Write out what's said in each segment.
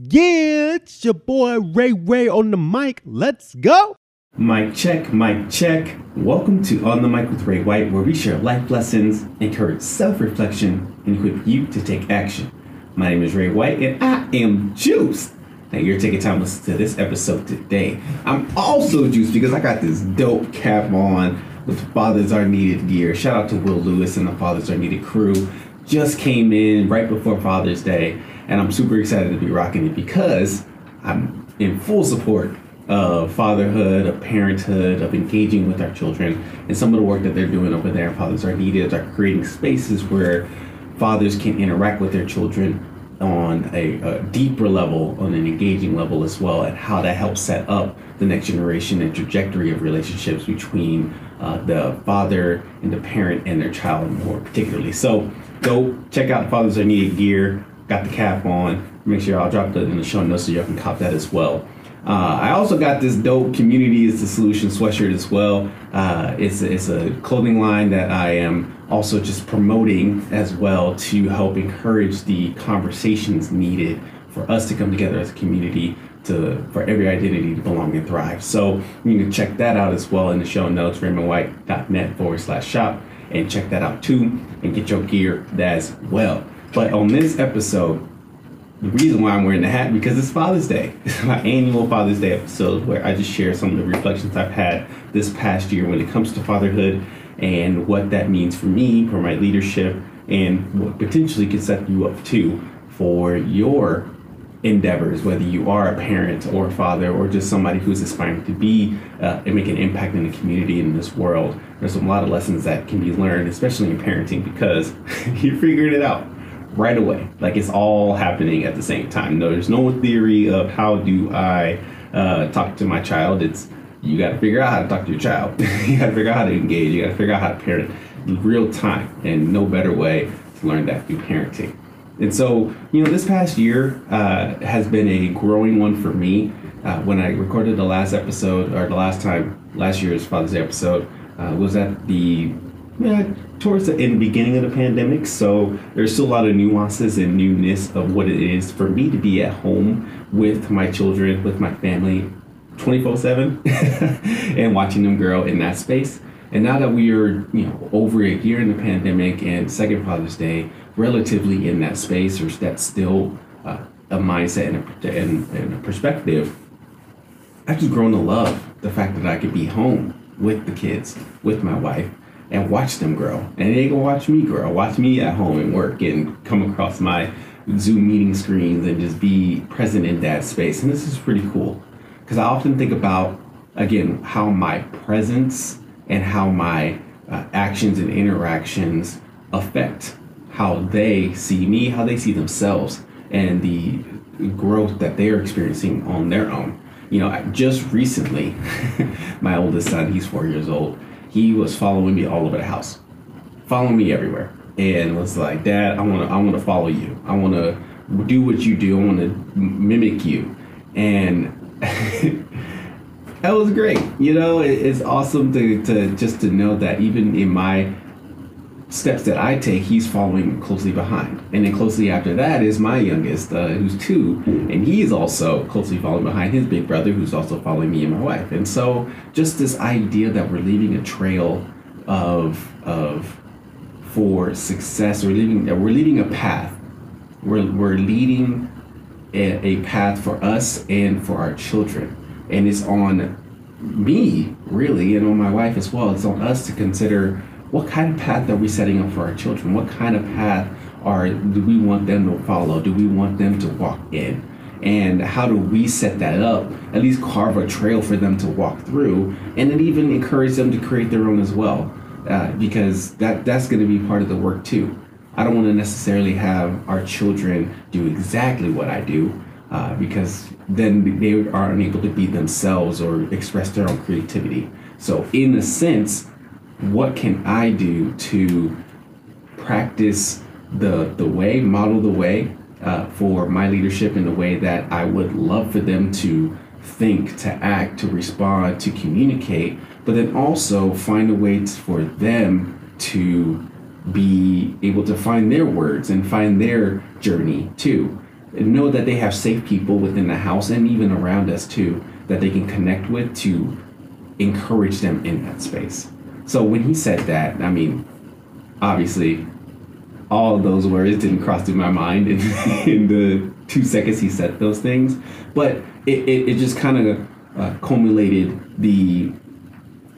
Yeah, it's your boy Ray Ray on the mic. Let's go. Mic check, mic check. Welcome to On the Mic with Ray White, where we share life lessons, encourage self reflection, and equip you to take action. My name is Ray White, and I am juiced. Now, you're taking time to listen to this episode today. I'm also juiced because I got this dope cap on with Fathers Are Needed gear. Shout out to Will Lewis and the Fathers Are Needed crew. Just came in right before Father's Day and I'm super excited to be rocking it because I'm in full support of fatherhood, of parenthood, of engaging with our children, and some of the work that they're doing over there. Fathers are needed are creating spaces where fathers can interact with their children on a, a, deeper level, on an engaging level as well, and how that helps set up the next generation and trajectory of relationships between uh, the father and the parent and their child more particularly. So go check out Fathers Are Needed gear got the cap on. Make sure I'll drop that in the show notes so y'all can cop that as well. Uh, I also got this dope community is the solution sweatshirt as well. Uh, it's it's a clothing line that I am also just promoting as well to help encourage the conversations needed for us to come together as a community to for every identity to belong and thrive. So you can check that out as well in the show notes, raymondwhite.net forward slash shop, and check that out too, and get your gear as well. But on this episode, the reason why I'm wearing the hat because it's Father's Day. It's my annual Father's Day episode where I just share some of the reflections I've had this past year when it comes to fatherhood and what that means for me, for my leadership, and what potentially could set you up too for your endeavors, whether you are a parent or a father or just somebody who's aspiring to be uh, and make an impact in the community in this world. There's a lot of lessons that can be learned, especially in parenting, because you're figuring it out right away. Like it's all happening at the same time. No, there's no theory of how do I uh, talk to my child. It's you got to figure out how to talk to your child. you got to figure out how to engage. You got to figure out how to parent in real time, and no better way to learn that through parenting. And so, you know, this past year uh, has been a growing one for me. Uh, when I recorded the last episode, or the last time, last year's Father's Day episode, uh, was at the yeah, towards the end beginning of the pandemic. So there's still a lot of nuances and newness of what it is for me to be at home with my children, with my family, 24 7, and watching them grow in that space. And now that we are, you know, over a year in the pandemic and second Father's Day, relatively in that space, or that's still uh, a mindset and a, and, and a perspective, I've just grown to love the fact that I could be home with the kids, with my wife, and watch them grow. And they can watch me grow, watch me at home and work and come across my Zoom meeting screens and just be present in that space. And this is pretty cool because I often think about, again, how my presence and how my uh, actions and interactions affect how they see me, how they see themselves, and the growth that they're experiencing on their own. You know, just recently, my oldest son, he's four years old, he was following me all over the house, following me everywhere, and was like, "Dad, I want to, I want to follow you. I want to do what you do. I want to mimic you." And that was great. You know, it's awesome to, to just to know that even in my steps that I take, he's following closely behind. And then closely after that is my youngest, uh, who's two, and he's also closely following behind his big brother, who's also following me and my wife. And so, just this idea that we're leaving a trail of of for success, or leaving that we're leaving a path. We're we're leading a, a path for us and for our children, and it's on me really, and on my wife as well. It's on us to consider what kind of path are we setting up for our children? What kind of path are do we want them to follow? Do we want them to walk in? And how do we set that up? At least carve a trail for them to walk through, and then even encourage them to create their own as well, uh, because that that's going to be part of the work too. I don't want to necessarily have our children do exactly what I do, uh, because then they are unable to be themselves or express their own creativity. So, in a sense, what can I do to practice the the way, model the way uh, for my leadership in the way that I would love for them to think, to act, to respond, to communicate, but then also find a way for them to be able to find their words and find their journey too. know that they have safe people within the house and even around us too that they can connect with to encourage them in that space. So when he said that, I mean, obviously, all of those words didn't cross through my mind in, in the two seconds he said those things, but it, it, it just kind of uh, culminated the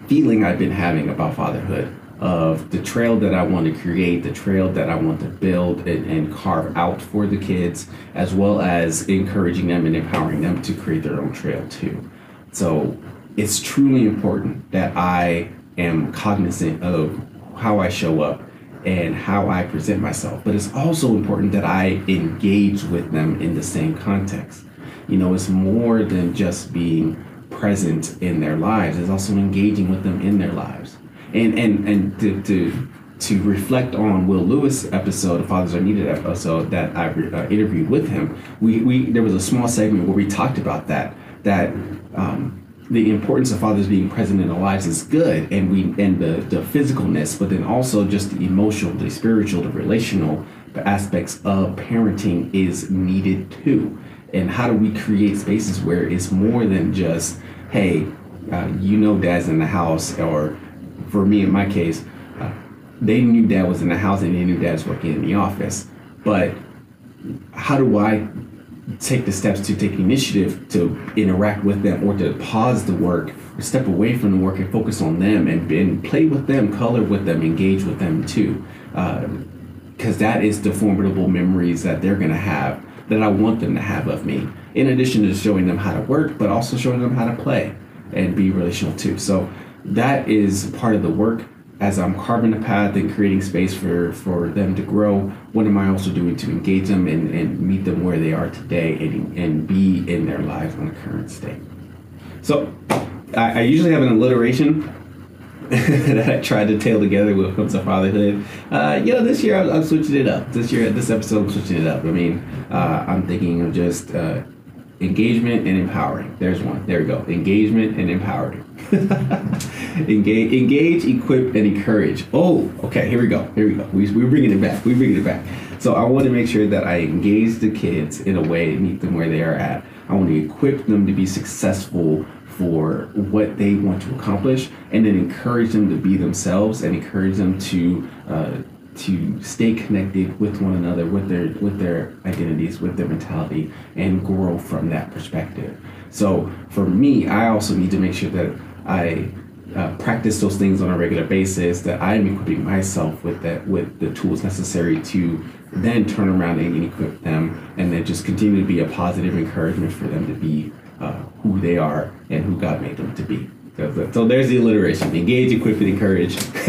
feeling I've been having about fatherhood of the trail that I want to create, the trail that I want to build and, and, carve out for the kids, as well as encouraging them and empowering them to create their own trail too. So it's truly important that I am cognizant of how I show up and how I present myself. But it's also important that I engage with them in the same context. You know, it's more than just being present in their lives, it's also engaging with them in their lives. And and and to, to to reflect on Will Lewis episode, the Fathers Are Needed episode that I uh, interviewed with him, we, we there was a small segment where we talked about that that um, the importance of fathers being present in our lives is good and we and the the physicalness but then also just the emotional the spiritual the relational aspects of parenting is needed too. And how do we create spaces where it's more than just hey uh, you know dad's in the house or for me in my case uh, they knew dad was in the house and they knew dad was working in the office. But how do i take the steps to take initiative to interact with them or to pause the work or step away from the work and focus on them and, and play with them, color with them, engage with them too. Because uh, that is the formidable memories that they're going to have that I want them to have of me. In addition to showing them how to work, but also showing them how to play and be relational too. So that is part of the work as I'm carving a path and creating space for, for them to grow, what am I also doing to engage them and, and meet them where they are today and, and be in their lives on the current state? So I, I usually have an alliteration that I tried to tail together when it comes to fatherhood. Uh, you know, this year I'm, I'm, switching it up. This year, this episode, I'm switching it up. I mean, uh, I'm thinking of just uh, engagement and empowering. There's one. There we go. Engagement and empowering. engage, engage, equip, and encourage. Oh, okay. Here we go. Here we go. We, we're bringing it back. We're bringing it back. So I want to make sure that I engage the kids in a way meet them where they are at. I want to equip them to be successful for what they want to accomplish, and then encourage them to be themselves and encourage them to. Uh, to stay connected with one another, with their with their identities, with their mentality, and grow from that perspective. So for me, I also need to make sure that I uh, practice those things on a regular basis. That I am equipping myself with that with the tools necessary to then turn around and equip them, and then just continue to be a positive encouragement for them to be uh, who they are and who God made them to be. So there's the alliteration. Engage, equip, and encourage.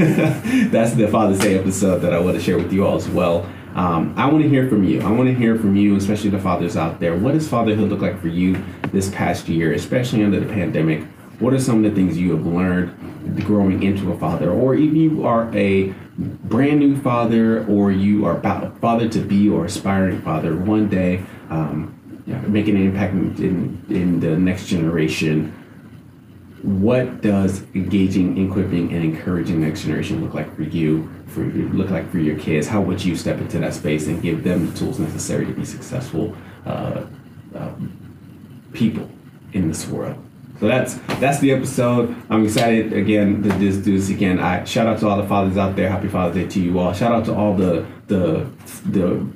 That's the Father's Day episode that I want to share with you all as well. Um, I want to hear from you. I want to hear from you, especially the fathers out there. What does fatherhood look like for you this past year, especially under the pandemic? What are some of the things you have learned growing into a father? Or if you are a brand new father or you are about father to be or aspiring father one day, um, making an impact in, in the next generation what does engaging, equipping, and encouraging the next generation look like for you? For look like for your kids? How would you step into that space and give them the tools necessary to be successful uh, uh, people in this world? So that's that's the episode. I'm excited again to do this again. I shout out to all the fathers out there. Happy Father's Day to you all. Shout out to all the the the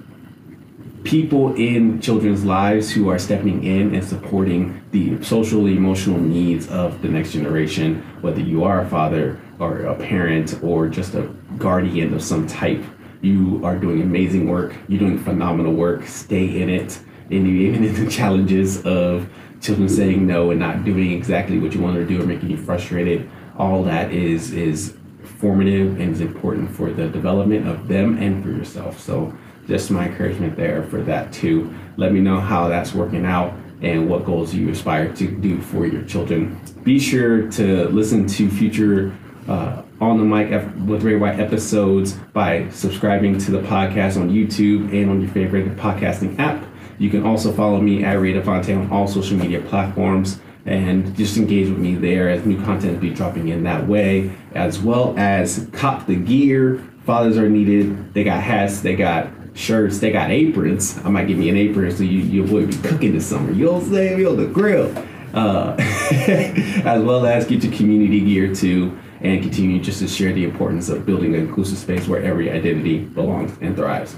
people in children's lives who are stepping in and supporting the social emotional needs of the next generation whether you are a father or a parent or just a guardian of some type you are doing amazing work you're doing phenomenal work stay in it and even in the challenges of children saying no and not doing exactly what you want to do or making you frustrated all that is is formative and is important for the development of them and for yourself so just my encouragement there for that too. Let me know how that's working out and what goals you aspire to do for your children. Be sure to listen to future uh, on the mic with Ray White episodes by subscribing to the podcast on YouTube and on your favorite podcasting app. You can also follow me at Rita DeFonte on all social media platforms and just engage with me there as new content will be dropping in that way, as well as cop the gear. Fathers are needed. They got hats, they got shirts. They got aprons. I might give me an apron so you you would be cooking this summer. You know what I'm saying? You on the grill. Uh, as well as get your community gear too, and continue just to share the importance of building an inclusive space where every identity belongs and thrives.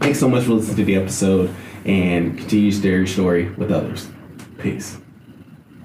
Thanks so much for listening to the episode, and continue to share your story with others. Peace.